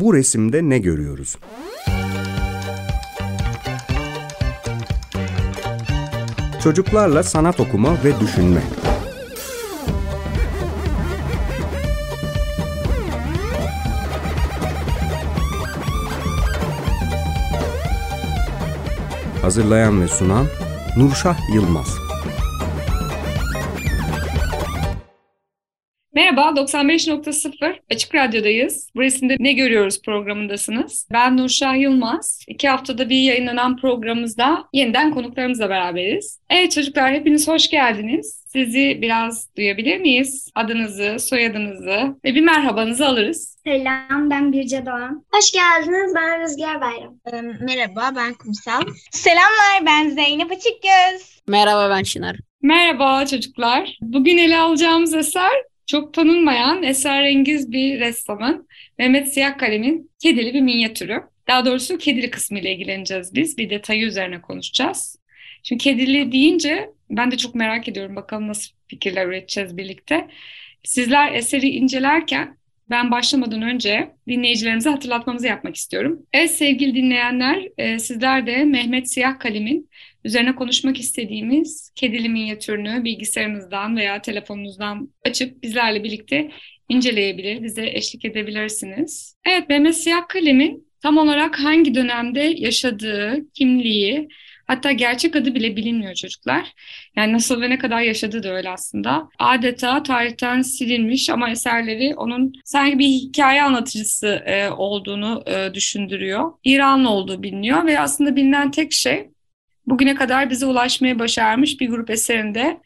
Bu resimde ne görüyoruz? Çocuklarla sanat okuma ve düşünme. Hazırlayan ve sunan Nurşah Yılmaz. Merhaba, 95.0 Açık Radyo'dayız. Bu resimde Ne Görüyoruz programındasınız. Ben Nurşah Yılmaz. İki haftada bir yayınlanan programımızda yeniden konuklarımızla beraberiz. Evet çocuklar, hepiniz hoş geldiniz. Sizi biraz duyabilir miyiz? Adınızı, soyadınızı ve bir merhabanızı alırız. Selam, ben Birce Doğan. Hoş geldiniz, ben Rüzgar Bayram. Ee, merhaba, ben Kumsal. Selamlar, ben Zeynep Açıkgöz. Merhaba, ben Çınar. Merhaba çocuklar. Bugün ele alacağımız eser çok tanınmayan esrarengiz bir ressamın Mehmet Siyah Kalem'in kedili bir minyatürü. Daha doğrusu kedili kısmı ile ilgileneceğiz biz. Bir detayı üzerine konuşacağız. Şimdi kedili deyince ben de çok merak ediyorum. Bakalım nasıl fikirler üreteceğiz birlikte. Sizler eseri incelerken ben başlamadan önce dinleyicilerimize hatırlatmamızı yapmak istiyorum. Evet sevgili dinleyenler, e, sizler de Mehmet Siyah Kalem'in üzerine konuşmak istediğimiz kedili minyatürünü bilgisayarınızdan veya telefonunuzdan açıp bizlerle birlikte inceleyebilir, bize eşlik edebilirsiniz. Evet, Mehmet Siyah Kalem'in tam olarak hangi dönemde yaşadığı, kimliği, Hatta gerçek adı bile bilinmiyor çocuklar. Yani nasıl ve ne kadar yaşadığı da öyle aslında. Adeta tarihten silinmiş ama eserleri onun sanki bir hikaye anlatıcısı e, olduğunu e, düşündürüyor. İranlı olduğu biliniyor ve aslında bilinen tek şey bugüne kadar bize ulaşmaya başarmış bir grup eserinde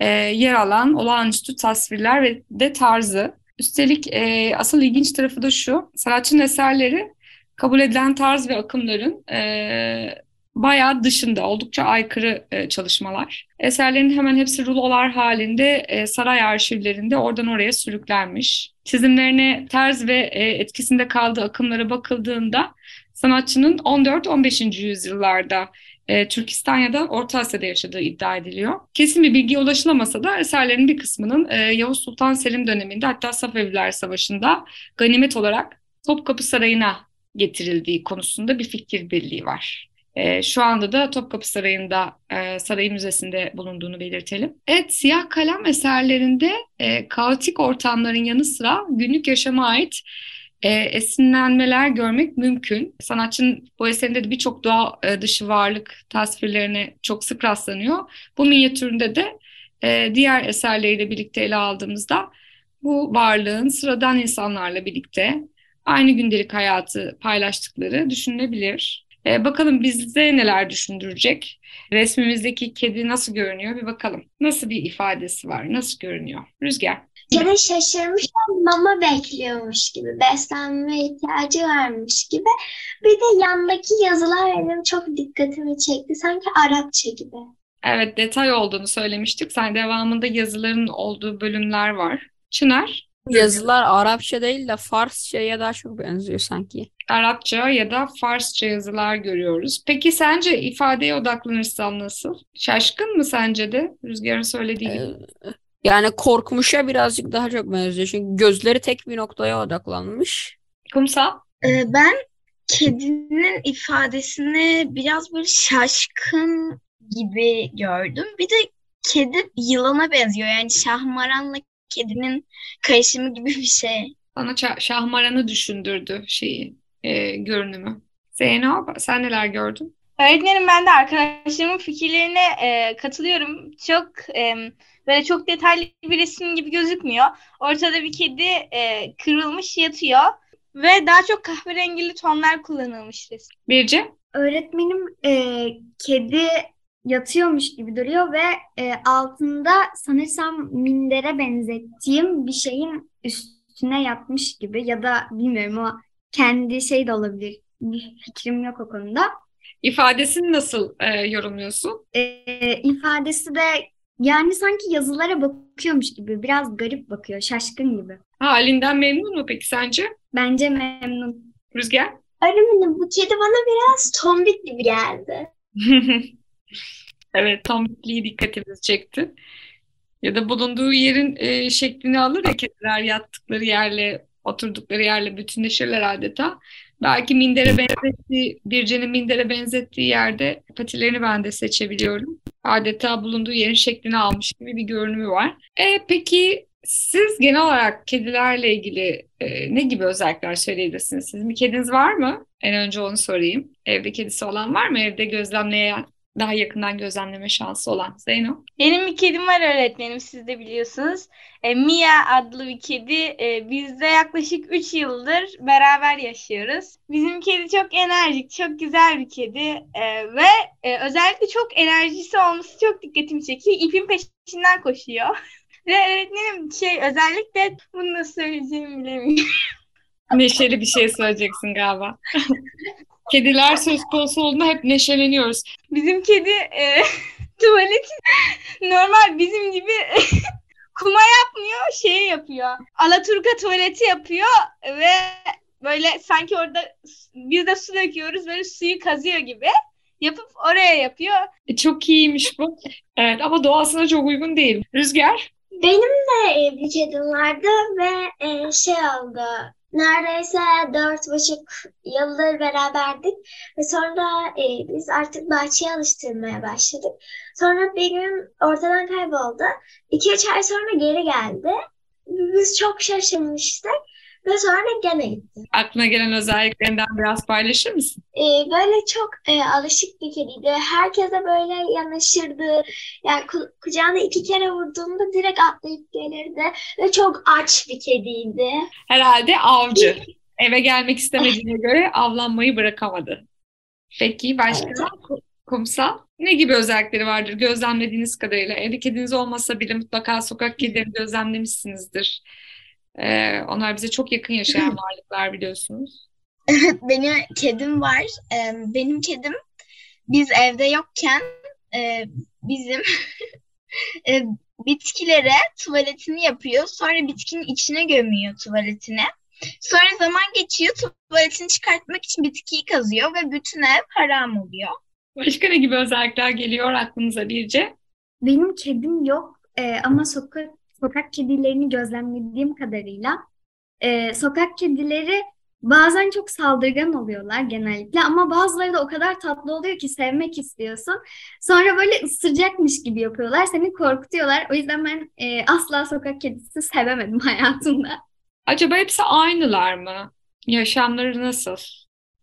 e, yer alan olağanüstü tasvirler ve de tarzı. Üstelik e, asıl ilginç tarafı da şu, sanatçının eserleri kabul edilen tarz ve akımların e, bayağı dışında, oldukça aykırı e, çalışmalar. Eserlerin hemen hepsi rulolar halinde e, saray arşivlerinde oradan oraya sürüklenmiş. Çizimlerine tarz ve e, etkisinde kaldığı akımlara bakıldığında sanatçının 14-15. yüzyıllarda e, Türkistan ya da Orta Asya'da yaşadığı iddia ediliyor. Kesin bir bilgiye ulaşılamasa da eserlerin bir kısmının e, Yavuz Sultan Selim döneminde hatta Safeviler Savaşı'nda ganimet olarak Topkapı Sarayı'na getirildiği konusunda bir fikir birliği var. E, şu anda da Topkapı Sarayı'nda, e, Saray Müzesi'nde bulunduğunu belirtelim. Evet, siyah kalem eserlerinde e, kaotik ortamların yanı sıra günlük yaşama ait e, esinlenmeler görmek mümkün. Sanatçının bu eserinde de birçok doğa e, dışı varlık tasvirlerine çok sık rastlanıyor. Bu minyatüründe de e, diğer eserleriyle birlikte ele aldığımızda bu varlığın sıradan insanlarla birlikte aynı gündelik hayatı paylaştıkları düşünülebilir. E, bakalım bizde neler düşündürecek? Resmimizdeki kedi nasıl görünüyor bir bakalım. Nasıl bir ifadesi var? Nasıl görünüyor? Rüzgar. Kedi şaşırmış mama bekliyormuş gibi, beslenme ihtiyacı varmış gibi. Bir de yandaki yazılar benim çok dikkatimi çekti. Sanki Arapça gibi. Evet detay olduğunu söylemiştik. Sen devamında yazıların olduğu bölümler var. Çınar? Yazılar Arapça değil de Farsça'ya daha çok benziyor sanki. Arapça ya da Farsça yazılar görüyoruz. Peki sence ifadeye odaklanırsam nasıl? Şaşkın mı sence de Rüzgar'ın söylediği gibi? Ee, yani korkmuşa birazcık daha çok benziyor. Çünkü gözleri tek bir noktaya odaklanmış. Kumsal? Ee, ben kedinin ifadesini biraz böyle şaşkın gibi gördüm. Bir de kedi yılana benziyor. Yani şahmaranla kedinin karışımı gibi bir şey. Bana şahmaranı düşündürdü şeyi, e, görünümü. Zeyno sen neler gördün? Öğretmenim ben de arkadaşlarımın fikirlerine e, katılıyorum. Çok e, böyle çok detaylı bir resim gibi gözükmüyor. Ortada bir kedi e, kırılmış yatıyor ve daha çok kahverengili tonlar kullanılmış resim. Birce? Öğretmenim e, kedi yatıyormuş gibi duruyor ve e, altında sanırsam mindere benzettiğim bir şeyin üstüne yatmış gibi ya da bilmiyorum ama kendi şey de olabilir. Bir fikrim yok o konuda. İfadesini nasıl e, yorumluyorsun? E, ifadesi de yani sanki yazılara bakıyormuş gibi biraz garip bakıyor, şaşkın gibi. Halinden memnun mu peki sence? Bence memnun. Rüzgar? Öğretmenim bu kedi bana biraz tombik gibi geldi. evet tombikliği dikkatimizi çekti. Ya da bulunduğu yerin e, şeklini alır ya kediler yattıkları yerle Oturdukları yerle bütünleşirler adeta. Belki mindere benzettiği, Birce'nin mindere benzettiği yerde patilerini ben de seçebiliyorum. Adeta bulunduğu yerin şeklini almış gibi bir görünümü var. E, peki siz genel olarak kedilerle ilgili e, ne gibi özellikler söyleyebilirsiniz? Sizin bir kediniz var mı? En önce onu sorayım. Evde kedisi olan var mı? Evde gözlemleyen, daha yakından gözlemleme şansı olan Zeyno? Benim bir kedim var öğretmenim siz de biliyorsunuz. E, Mia adlı bir kedi. E, biz de yaklaşık 3 yıldır beraber yaşıyoruz. Bizim kedi çok enerjik, çok güzel bir kedi. E, ve e, özellikle çok enerjisi olması çok dikkatimi çekiyor. İpin peşinden koşuyor. ve öğretmenim şey özellikle bunu nasıl söyleyeceğimi bilemiyorum. Neşeli bir şey söyleyeceksin galiba. Kediler söz konusu olduğunda hep neşeleniyoruz. Bizim kedi e, tuvaleti normal bizim gibi kuma yapmıyor, şey yapıyor. Alaturka tuvaleti yapıyor ve böyle sanki orada biz de su döküyoruz böyle suyu kazıyor gibi yapıp oraya yapıyor. E, çok iyiymiş bu. Evet ama doğasına çok uygun değil. Rüzgar? Benim de e, bir kedim vardı ve e, şey oldu. Neredeyse dört buçuk yıldır beraberdik ve sonra e, biz artık bahçeye alıştırmaya başladık. Sonra bir gün ortadan kayboldu. İki üç ay sonra geri geldi. Biz çok şaşırmıştık ve sonra gene gitti. Aklına gelen özelliklerinden biraz paylaşır mısın? E, böyle çok e, alışık bir kediydi. Herkese böyle yanaşırdı. Yani ku- kucağına iki kere vurduğunda direkt atlayıp gelirdi. Ve çok aç bir kediydi. Herhalde avcı. Eve gelmek istemediğine göre avlanmayı bırakamadı. Peki başka? Evet. Kumsal? Ne gibi özellikleri vardır gözlemlediğiniz kadarıyla? Evde kediniz olmasa bile mutlaka sokak kedilerini gözlemlemişsinizdir. Ee, onlar bize çok yakın yaşayan varlıklar biliyorsunuz. Evet, benim kedim var. Ee, benim kedim biz evde yokken e, bizim e, bitkilere tuvaletini yapıyor. Sonra bitkinin içine gömüyor tuvaletini. Sonra zaman geçiyor. Tuvaletini çıkartmak için bitkiyi kazıyor ve bütün ev haram oluyor. Başka ne gibi özellikler geliyor aklınıza Birce? Benim kedim yok Ee, ama sokak sokak kedilerini gözlemlediğim kadarıyla e, sokak kedileri bazen çok saldırgan oluyorlar genellikle ama bazıları da o kadar tatlı oluyor ki sevmek istiyorsun. Sonra böyle ısıracakmış gibi yapıyorlar, seni korkutuyorlar. O yüzden ben e, asla sokak kedisi sevemedim hayatımda. Acaba hepsi aynılar mı? Yaşamları nasıl?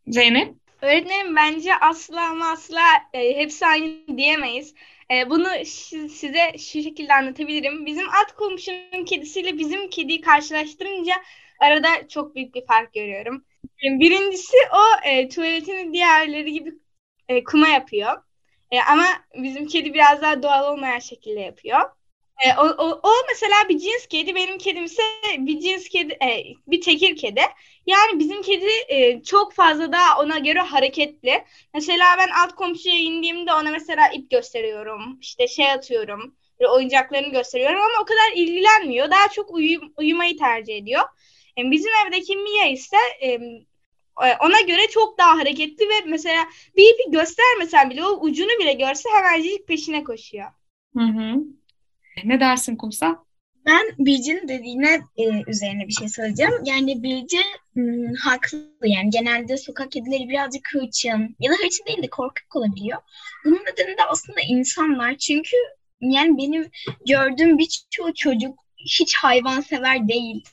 Zeynep? Öğretmenim bence asla ama asla e, hepsi aynı diyemeyiz. E, bunu size şu şekilde anlatabilirim. Bizim alt komşunun kedisiyle bizim kediyi karşılaştırınca arada çok büyük bir fark görüyorum. E, Birincisi o e, tuvaletini diğerleri gibi e, kuma yapıyor. E, ama bizim kedi biraz daha doğal olmayan şekilde yapıyor. E, o, o, o mesela bir cins kedi, benim kedim ise bir cins kedi, e, bir tekir kedi. Yani bizim kedi e, çok fazla daha ona göre hareketli. Mesela ben alt komşuya indiğimde ona mesela ip gösteriyorum, işte şey atıyorum, oyuncaklarını gösteriyorum ama o kadar ilgilenmiyor. Daha çok uyum, uyumayı tercih ediyor. E, bizim evdeki Mia ise e, e, ona göre çok daha hareketli ve mesela bir ipi göstermesen bile o ucunu bile görse hemencik peşine koşuyor. Hı hı. Ne dersin Kumsal? Ben Bilge'nin dediğine e, üzerine bir şey söyleyeceğim. Yani Bilge m, haklı. Yani genelde sokak kedileri birazcık hırçın ya da hırçın değil de korkak olabiliyor. Bunun nedeni de aslında insanlar. Çünkü yani benim gördüğüm birçoğu çocuk hiç hayvansever değil.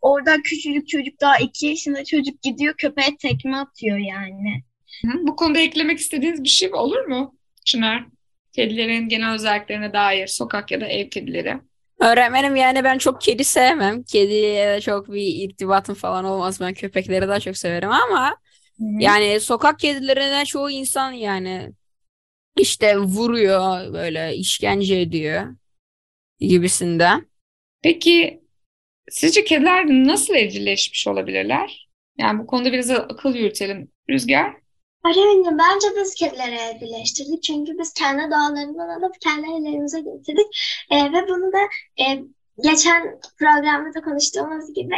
Orada küçücük çocuk daha iki yaşında çocuk gidiyor köpeğe tekme atıyor yani. Hı, Bu konuda eklemek istediğiniz bir şey olur mu Çınar? Kedilerin genel özelliklerine dair sokak ya da ev kedileri. Öğretmenim yani ben çok kedi sevmem. Kediye çok bir irtibatım falan olmaz. Ben köpekleri daha çok severim ama Hı hı. yani sokak kedilerine çoğu insan yani işte vuruyor böyle işkence ediyor gibisinden. Peki sizce kediler nasıl evcilleşmiş olabilirler? Yani bu konuda biraz akıl yürütelim. Rüzgar? Öğretmenim bence biz kedileri evcilleştirdik. Çünkü biz kendi doğalarından alıp kendi evlerimize getirdik. E, ve bunu da e, geçen programda da konuştuğumuz gibi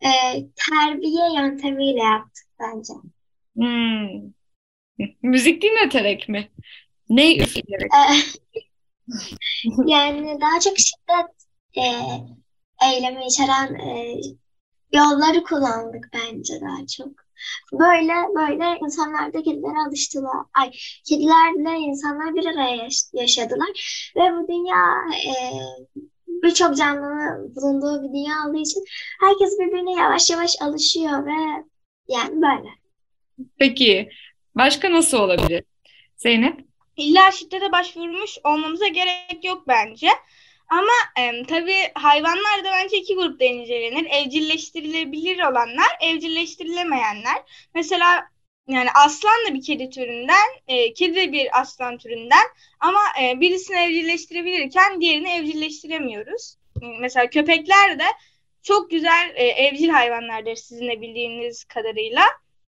e, terbiye yöntemiyle yaptık bence. Hmm. Müzik dinleterek mi? Ne üfleyerek? E, yani daha çok şiddet e, eylemi içeren e, yolları kullandık bence daha çok. Böyle böyle insanlar da kedilere alıştılar. Ay, kedilerle insanlar bir araya yaş- yaşadılar. Ve bu dünya e, birçok canlının bulunduğu bir dünya olduğu için herkes birbirine yavaş yavaş alışıyor ve yani böyle. Peki başka nasıl olabilir? Zeynep? İlla şiddete başvurmuş olmamıza gerek yok bence. Ama e, tabii hayvanlar da bence iki grupta incelenir. Evcilleştirilebilir olanlar, evcilleştirilemeyenler. Mesela yani aslan da bir kedi türünden, e, kedi de bir aslan türünden. Ama e, birisini evcilleştirebilirken diğerini evcilleştiremiyoruz. Mesela köpekler de çok güzel e, evcil hayvanlardır sizin de bildiğiniz kadarıyla.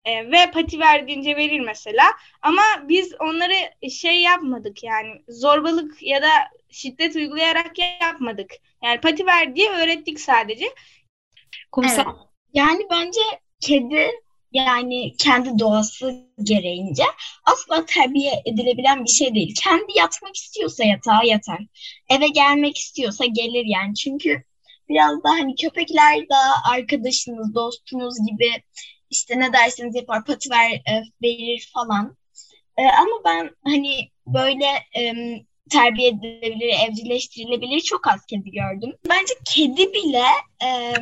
E, ve pati verdiğince verir mesela. Ama biz onları şey yapmadık yani zorbalık ya da şiddet uygulayarak yapmadık. Yani pati ver diye öğrettik sadece. Kumsal. Evet. Yani bence kedi yani kendi doğası gereğince asla terbiye edilebilen bir şey değil. Kendi yatmak istiyorsa yatağa yatar. Eve gelmek istiyorsa gelir yani. Çünkü biraz da hani köpekler de arkadaşınız, dostunuz gibi işte ne derseniz yapar, pati ver, e, verir falan. E, ama ben hani böyle e, terbiye edilebilir, evcilleştirilebilir çok az kedi gördüm. Bence kedi bile e,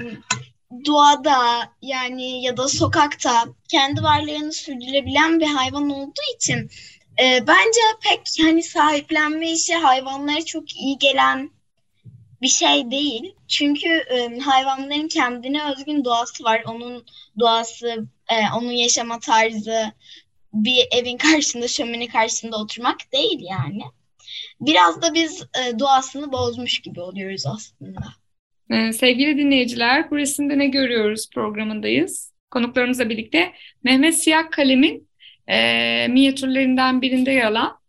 doğada yani ya da sokakta kendi varlığını sürdürebilen bir hayvan olduğu için e, bence pek hani sahiplenme işi hayvanlara çok iyi gelen bir şey değil. Çünkü e, hayvanların kendine özgün doğası var. Onun doğası, e, onun yaşama tarzı bir evin karşısında, şömine karşısında oturmak değil yani. Biraz da biz e, doğasını bozmuş gibi oluyoruz aslında. Ee, sevgili dinleyiciler, bu resimde ne görüyoruz programındayız. Konuklarımızla birlikte Mehmet Siyah Kalem'in e, minyatürlerinden birinde yer alan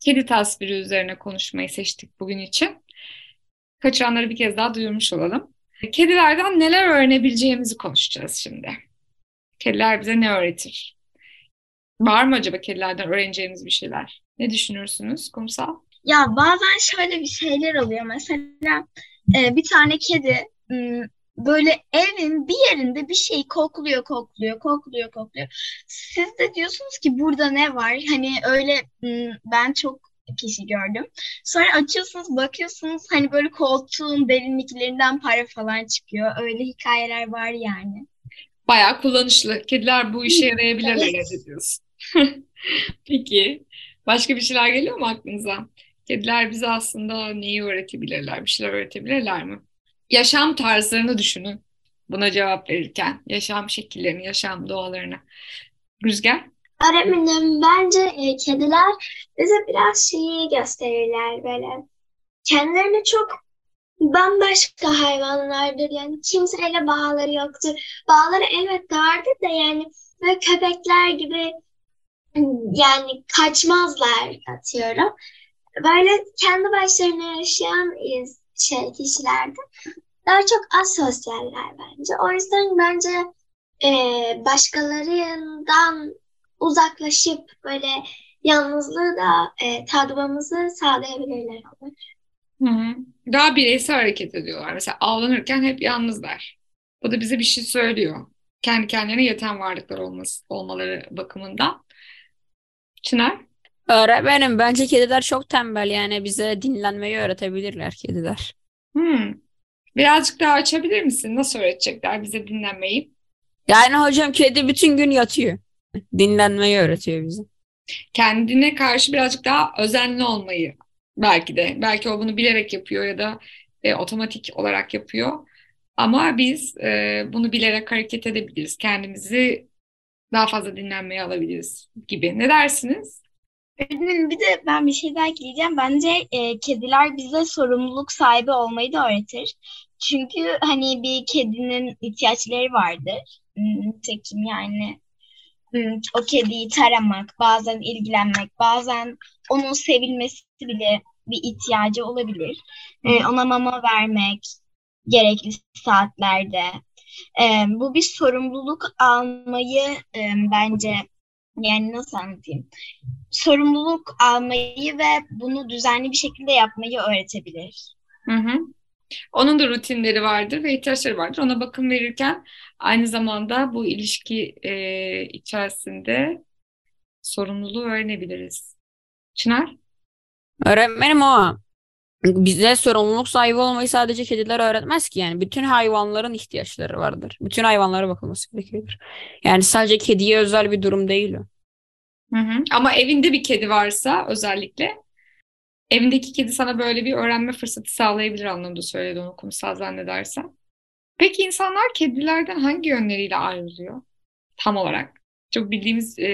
kedi tasviri üzerine konuşmayı seçtik bugün için. Kaçıranları bir kez daha duyurmuş olalım. Kedilerden neler öğrenebileceğimizi konuşacağız şimdi. Kediler bize ne öğretir? Var mı acaba kedilerden öğreneceğimiz bir şeyler? Ne düşünürsünüz kumsal? Ya bazen şöyle bir şeyler oluyor. Mesela e, bir tane kedi böyle evin bir yerinde bir şey kokluyor, kokluyor, kokluyor, kokluyor. Siz de diyorsunuz ki burada ne var? Hani öyle ben çok kişi gördüm. Sonra açıyorsunuz, bakıyorsunuz hani böyle koltuğun derinliklerinden para falan çıkıyor. Öyle hikayeler var yani. Bayağı kullanışlı. Kediler bu işe yarayabilirler evet. diyorsun. Peki. Başka bir şeyler geliyor mu aklınıza? Kediler bize aslında neyi öğretebilirler? Bir şeyler öğretebilirler mi? Yaşam tarzlarını düşünün. Buna cevap verirken. Yaşam şekillerini, yaşam doğalarını. Rüzgar? Öğretmenim bence e, kediler bize biraz şeyi gösterirler böyle. Kendilerini çok bambaşka hayvanlardır. Yani kimseyle bağları yoktur. Bağları elbette vardır da yani böyle köpekler gibi yani kaçmazlar atıyorum. Böyle kendi başlarına yaşayan şey kişilerde daha çok asosyaller bence. O yüzden bence e, başkalarından uzaklaşıp böyle yalnızlığı da e, tadmamızı sağlayabilirler olur. Hı hı. Daha bireysel hareket ediyorlar. Mesela avlanırken hep yalnızlar. Bu da bize bir şey söylüyor. Kendi kendilerine yeten varlıklar olması, olmaları bakımından. Çınar? Öğretmenim bence kediler çok tembel yani bize dinlenmeyi öğretebilirler kediler. Hmm. Birazcık daha açabilir misin? Nasıl öğretecekler bize dinlenmeyi? Yani hocam kedi bütün gün yatıyor. Dinlenmeyi öğretiyor bize. Kendine karşı birazcık daha özenli olmayı belki de. Belki o bunu bilerek yapıyor ya da e, otomatik olarak yapıyor. Ama biz e, bunu bilerek hareket edebiliriz. Kendimizi daha fazla dinlenmeye alabiliriz gibi. Ne dersiniz? Öğretmenim bir de ben bir şey daha ekleyeceğim. Bence e, kediler bize sorumluluk sahibi olmayı da öğretir. Çünkü hani bir kedinin ihtiyaçları vardır. Nitekim yani o kediyi taramak, bazen ilgilenmek, bazen onun sevilmesi bile bir ihtiyacı olabilir. E, ona mama vermek gerekli saatlerde. E, bu bir sorumluluk almayı e, bence yani nasıl anlatayım? Sorumluluk almayı ve bunu düzenli bir şekilde yapmayı öğretebilir. Hı hı. Onun da rutinleri vardır ve ihtiyaçları vardır. Ona bakım verirken aynı zamanda bu ilişki e, içerisinde sorumluluğu öğrenebiliriz. Çınar? Öğretmenim o. Bize sorumluluk sahibi olmayı sadece kediler öğretmez ki yani. Bütün hayvanların ihtiyaçları vardır. Bütün hayvanlara bakılması gerekiyor. Yani sadece kediye özel bir durum değil o. Hı hı. Ama evinde bir kedi varsa özellikle evindeki kedi sana böyle bir öğrenme fırsatı sağlayabilir anlamda söyledi onu kumsal zannedersen. Peki insanlar kedilerden hangi yönleriyle ayrılıyor tam olarak? Çok bildiğimiz e,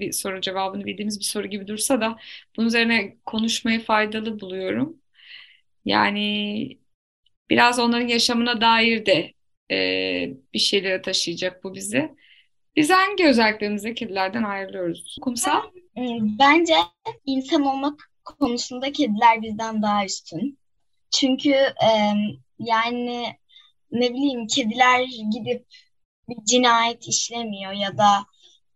bir soru cevabını bildiğimiz bir soru gibi dursa da bunun üzerine konuşmayı faydalı buluyorum. Yani biraz onların yaşamına dair de e, bir şeylere taşıyacak bu bizi. Biz hangi özelliklerimizle kedilerden ayrılıyoruz? Kumsal? Ee, Bence insan olmak konusunda kediler bizden daha üstün. Çünkü e, yani ne bileyim kediler gidip bir cinayet işlemiyor ya da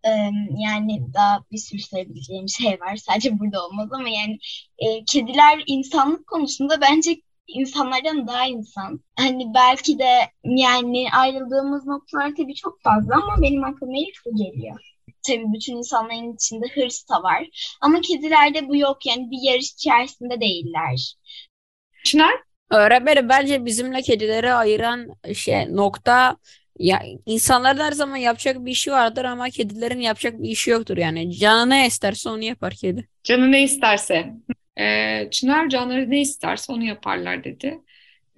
e, yani daha bir sürü söyleyebileceğim şey var. Sadece burada olmaz ama yani e, kediler insanlık konusunda bence insanlardan daha insan. Hani belki de yani ayrıldığımız noktalar tabii çok fazla ama benim aklıma ilk bu geliyor. Tabii bütün insanların içinde hırs da var. Ama kedilerde bu yok yani bir yarış içerisinde değiller. Çınar? Öğretmenim bence bizimle kedileri ayıran şey nokta ya insanların her zaman yapacak bir işi vardır ama kedilerin yapacak bir işi yoktur yani. Canı ne isterse onu yapar kedi. Canı ne isterse. Ee, Çınar canları ne isterse onu yaparlar dedi.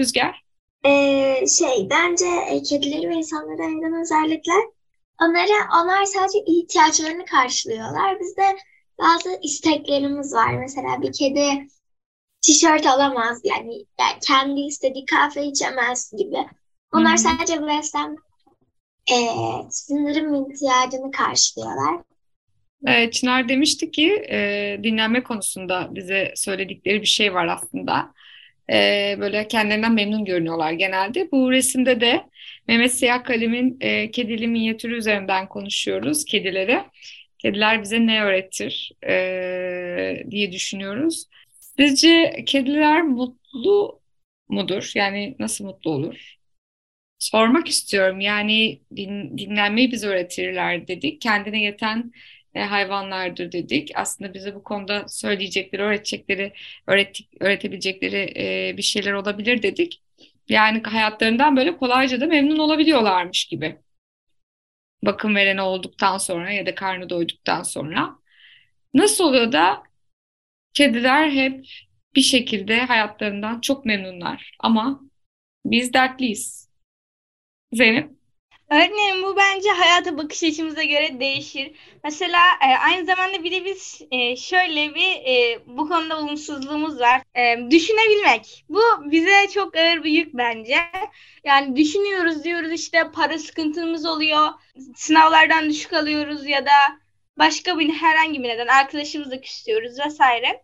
Rüzgar? Ee, şey bence e, kedileri ve insanları ayıran özellikler onlara onlar sadece ihtiyaçlarını karşılıyorlar. Bizde bazı isteklerimiz var. Mesela bir kedi tişört alamaz yani, yani kendi istediği kahve içemez gibi. Onlar hı. sadece beslenme e, ihtiyacını karşılıyorlar. Ee, Çınar demişti ki e, dinlenme konusunda bize söyledikleri bir şey var aslında. Ee, böyle kendilerinden memnun görünüyorlar genelde. Bu resimde de Mehmet Siyah Kalem'in e, kedili minyatürü üzerinden konuşuyoruz kedileri. Kediler bize ne öğretir e, diye düşünüyoruz. Sizce kediler mutlu mudur? Yani nasıl mutlu olur? Sormak istiyorum. Yani din, dinlenmeyi bize öğretirler dedik. Kendine yeten e, hayvanlardır dedik. Aslında bize bu konuda söyleyecekleri, öğretecekleri, öğrettik, öğretebilecekleri e, bir şeyler olabilir dedik. Yani hayatlarından böyle kolayca da memnun olabiliyorlarmış gibi. Bakım vereni olduktan sonra ya da karnı doyduktan sonra. Nasıl oluyor da kediler hep bir şekilde hayatlarından çok memnunlar ama biz dertliyiz. Zeynep? Öğretmenim bu bence hayata bakış açımıza göre değişir. Mesela e, aynı zamanda bir de biz e, şöyle bir e, bu konuda olumsuzluğumuz var. E, düşünebilmek. Bu bize çok ağır bir yük bence. Yani düşünüyoruz diyoruz işte para sıkıntımız oluyor. Sınavlardan düşük alıyoruz ya da başka bir herhangi bir neden arkadaşımızla küsüyoruz vesaire.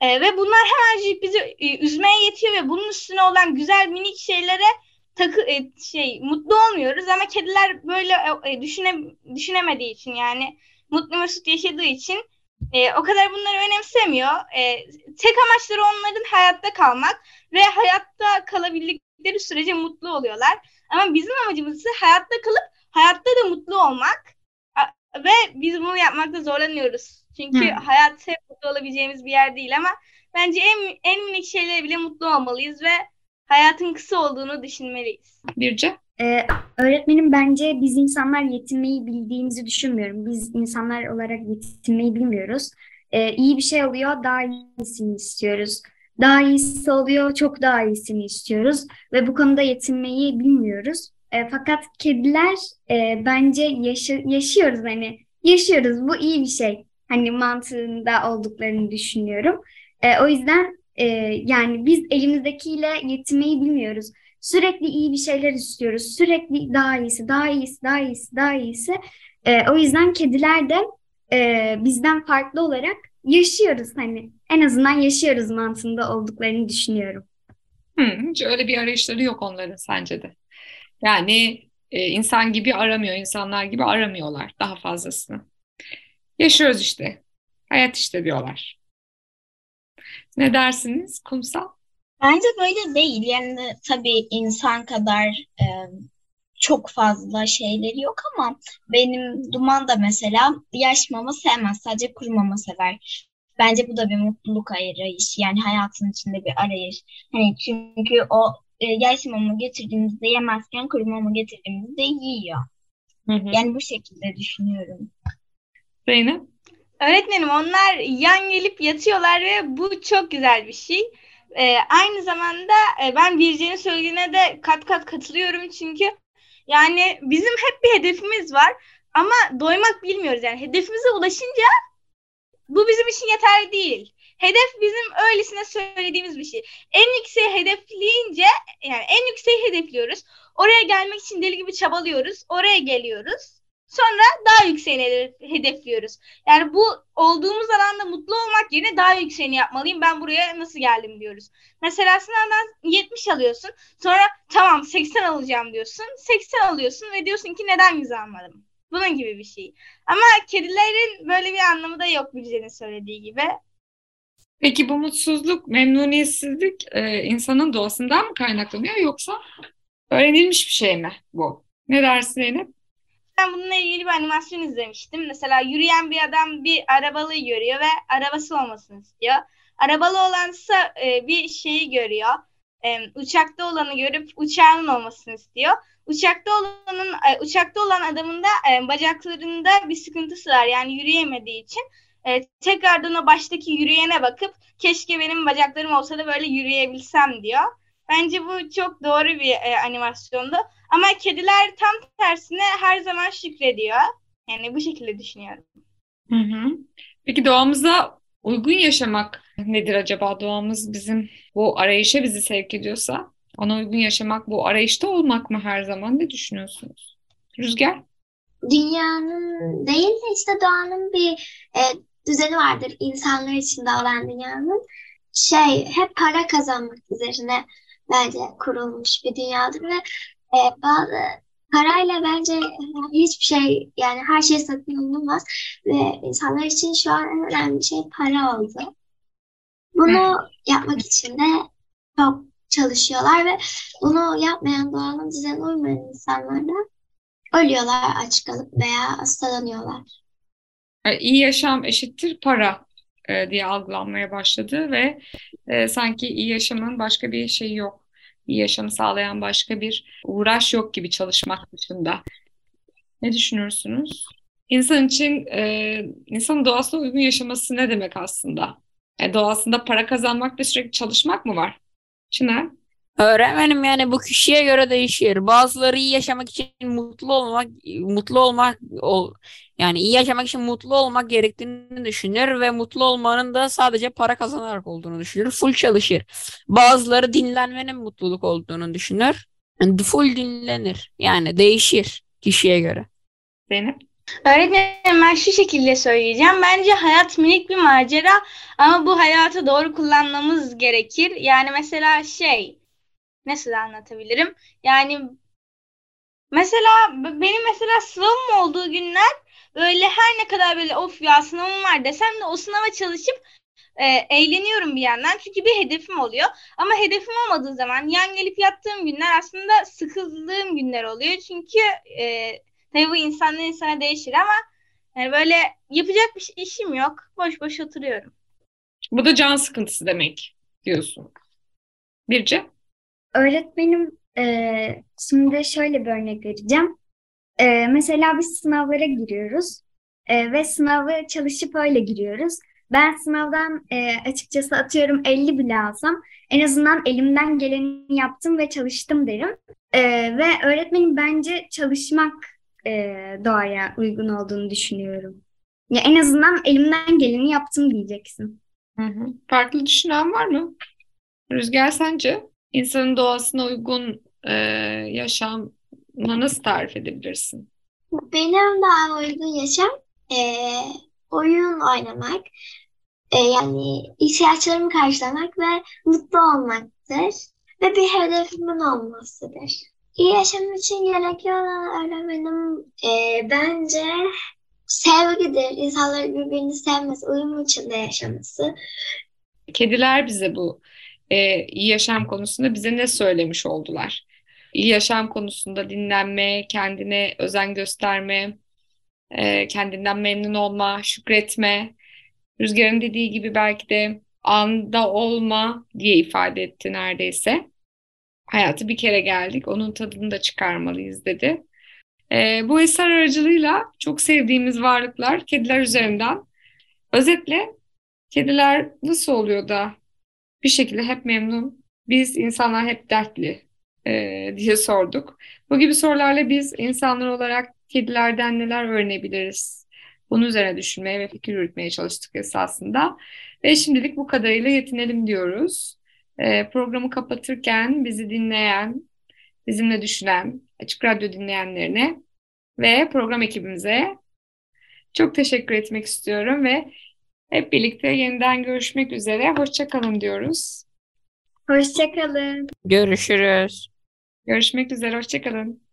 E, ve bunlar hemencik bizi e, üzmeye yetiyor ve bunun üstüne olan güzel minik şeylere takı e, şey mutlu olmuyoruz ama kediler böyle e, düşüne, düşünemediği için yani mutlu mesut yaşadığı için e, o kadar bunları önemsemiyor. E, tek amaçları onların hayatta kalmak ve hayatta kalabildikleri sürece mutlu oluyorlar. Ama bizim amacımız ise hayatta kalıp hayatta da mutlu olmak ve biz bunu yapmakta zorlanıyoruz. Çünkü Hı. hayat hep mutlu olabileceğimiz bir yer değil ama bence en, en minik şeylere bile mutlu olmalıyız ve hayatın kısa olduğunu düşünmeliyiz. Birce? Ee, öğretmenim bence biz insanlar yetinmeyi bildiğimizi düşünmüyorum. Biz insanlar olarak yetinmeyi bilmiyoruz. Ee, iyi bir şey oluyor, daha iyisini istiyoruz. Daha iyisi oluyor, çok daha iyisini istiyoruz. Ve bu konuda yetinmeyi bilmiyoruz. Ee, fakat kediler e, bence yaşa- yaşıyoruz hani yaşıyoruz. Bu iyi bir şey. Hani mantığında olduklarını düşünüyorum. Ee, o yüzden e, yani biz elimizdekiyle yetinmeyi bilmiyoruz. Sürekli iyi bir şeyler istiyoruz. Sürekli daha iyisi, daha iyisi, daha iyisi, daha iyisi. Ee, o yüzden kediler de e, bizden farklı olarak yaşıyoruz hani. En azından yaşıyoruz mantığında olduklarını düşünüyorum. Hı, hiç öyle bir arayışları yok onların sence de. Yani e, insan gibi aramıyor, insanlar gibi aramıyorlar daha fazlasını. Yaşıyoruz işte. Hayat işte diyorlar. Ne dersiniz kumsal? Bence böyle değil. Yani tabii insan kadar e, çok fazla şeyleri yok ama benim Duman da mesela yaş mama sevmez. Sadece kuru mama sever. Bence bu da bir mutluluk arayışı. Yani hayatın içinde bir arayış. Hani çünkü o e, yaş mama getirdiğimizde yemezken kuru mama getirdiğimizde yiyor. Hı hı. Yani bu şekilde düşünüyorum. Zeynep? Öğretmenim onlar yan gelip yatıyorlar ve bu çok güzel bir şey. Ee, aynı zamanda e, ben Birce'nin söylediğine de kat kat katılıyorum çünkü yani bizim hep bir hedefimiz var ama doymak bilmiyoruz yani hedefimize ulaşınca bu bizim için yeterli değil. Hedef bizim öylesine söylediğimiz bir şey. En yükseği hedefleyince yani en yükseği hedefliyoruz. Oraya gelmek için deli gibi çabalıyoruz. Oraya geliyoruz. Sonra daha yükseğini hedef- hedefliyoruz. Yani bu olduğumuz alanda mutlu olmak yerine daha yükseğini yapmalıyım. Ben buraya nasıl geldim diyoruz. Mesela sınavdan 70 alıyorsun. Sonra tamam 80 alacağım diyorsun. 80 alıyorsun ve diyorsun ki neden 100 almadım? Bunun gibi bir şey. Ama kedilerin böyle bir anlamı da yok Bilge'nin söylediği gibi. Peki bu mutsuzluk, memnuniyetsizlik e, insanın doğasından mı kaynaklanıyor yoksa öğrenilmiş bir şey mi bu? Ne dersin Zeynep? Ben bununla ilgili bir animasyon izlemiştim. Mesela yürüyen bir adam bir arabalıyı görüyor ve arabası olmasını istiyor. Arabalı olansa e, bir şeyi görüyor. E, uçakta olanı görüp uçağının olmasını istiyor. Uçakta olanın e, uçakta olan adamın da e, bacaklarında bir sıkıntısı var. Yani yürüyemediği için e, tekrardan o baştaki yürüyene bakıp keşke benim bacaklarım olsa da böyle yürüyebilsem diyor. Bence bu çok doğru bir e, animasyondu. Ama kediler tam tersine her zaman şükrediyor. Yani bu şekilde düşünüyorum. Hı hı. Peki doğamıza uygun yaşamak nedir acaba? Doğamız bizim bu arayışa bizi sevk ediyorsa ona uygun yaşamak bu arayışta olmak mı her zaman? Ne düşünüyorsunuz? Rüzgar? Dünyanın değil de işte doğanın bir e, düzeni vardır insanlar içinde olan dünyanın. Şey hep para kazanmak üzerine bence kurulmuş bir dünyadır ve e, bazı parayla bence hiçbir şey yani her şey satın alınamaz ve insanlar için şu an en önemli şey para oldu. Bunu yapmak için de çok çalışıyorlar ve bunu yapmayan doğanın düzenine uymayan insanlar da ölüyorlar aç kalıp veya hastalanıyorlar. E, iyi yaşam eşittir para e, diye algılanmaya başladı ve e, sanki iyi yaşamın başka bir şeyi yok. İyi yaşamı sağlayan başka bir uğraş yok gibi çalışmak dışında. Ne düşünürsünüz? İnsan için e, insanın doğasına uygun yaşaması ne demek aslında? E, doğasında para kazanmak ve sürekli çalışmak mı var? Çınar? Öğretmenim yani bu kişiye göre değişir. Bazıları iyi yaşamak için mutlu olmak, mutlu olmak, ol, yani iyi yaşamak için mutlu olmak gerektiğini düşünür ve mutlu olmanın da sadece para kazanarak olduğunu düşünür. Full çalışır. Bazıları dinlenmenin mutluluk olduğunu düşünür. Full dinlenir. Yani değişir kişiye göre. Zeynep? Öğretmenim ben şu şekilde söyleyeceğim. Bence hayat minik bir macera ama bu hayatı doğru kullanmamız gerekir. Yani mesela şey nasıl anlatabilirim? Yani mesela benim mesela sınavım olduğu günler böyle her ne kadar böyle of ya sınavım var desem de o sınava çalışıp e, eğleniyorum bir yandan. Çünkü bir hedefim oluyor. Ama hedefim olmadığı zaman yan gelip yattığım günler aslında sıkıldığım günler oluyor. Çünkü e, tabii bu insandan insana değişir ama yani böyle yapacak bir şey- işim yok. Boş boş oturuyorum. Bu da can sıkıntısı demek diyorsun. Birce? Öğretmenim eee, şimdi şöyle bir örnek vereceğim. Eee, mesela biz sınavlara giriyoruz Eee, ve sınavı çalışıp öyle giriyoruz. Ben sınavdan eee, açıkçası atıyorum 50 bile alsam en azından elimden geleni yaptım ve çalıştım derim. Eee, ve öğretmenim bence çalışmak eee, doğaya uygun olduğunu düşünüyorum. Ya en azından elimden geleni yaptım diyeceksin. Hı hı. Farklı düşünen var mı? Rüzgar sence insanın doğasına uygun e, yaşamı nasıl tarif edebilirsin? Benim daha uygun yaşam eee, oyun oynamak, eee, yani ihtiyaçlarımı karşılamak ve mutlu olmaktır. Ve bir hedefimin olmasıdır. İyi yaşam için gerekli olan öğrenmenim eee, bence sevgidir. İnsanların birbirini sevmesi, uyum içinde yaşaması. Kediler bize bu e, iyi yaşam konusunda bize ne söylemiş oldular? İyi yaşam konusunda dinlenme, kendine özen gösterme, e, kendinden memnun olma, şükretme, Rüzgar'ın dediği gibi belki de anda olma diye ifade etti neredeyse. Hayatı bir kere geldik, onun tadını da çıkarmalıyız dedi. E, bu eser aracılığıyla çok sevdiğimiz varlıklar kediler üzerinden. Özetle kediler nasıl oluyor da bir şekilde hep memnun, biz insanlar hep dertli e, diye sorduk. Bu gibi sorularla biz insanlar olarak kedilerden neler öğrenebiliriz? Bunun üzerine düşünmeye ve fikir yürütmeye çalıştık esasında. Ve şimdilik bu kadarıyla yetinelim diyoruz. E, programı kapatırken bizi dinleyen, bizimle düşünen, Açık Radyo dinleyenlerine ve program ekibimize çok teşekkür etmek istiyorum ve hep birlikte yeniden görüşmek üzere. Hoşçakalın diyoruz. Hoşçakalın. Görüşürüz. Görüşmek üzere. Hoşçakalın.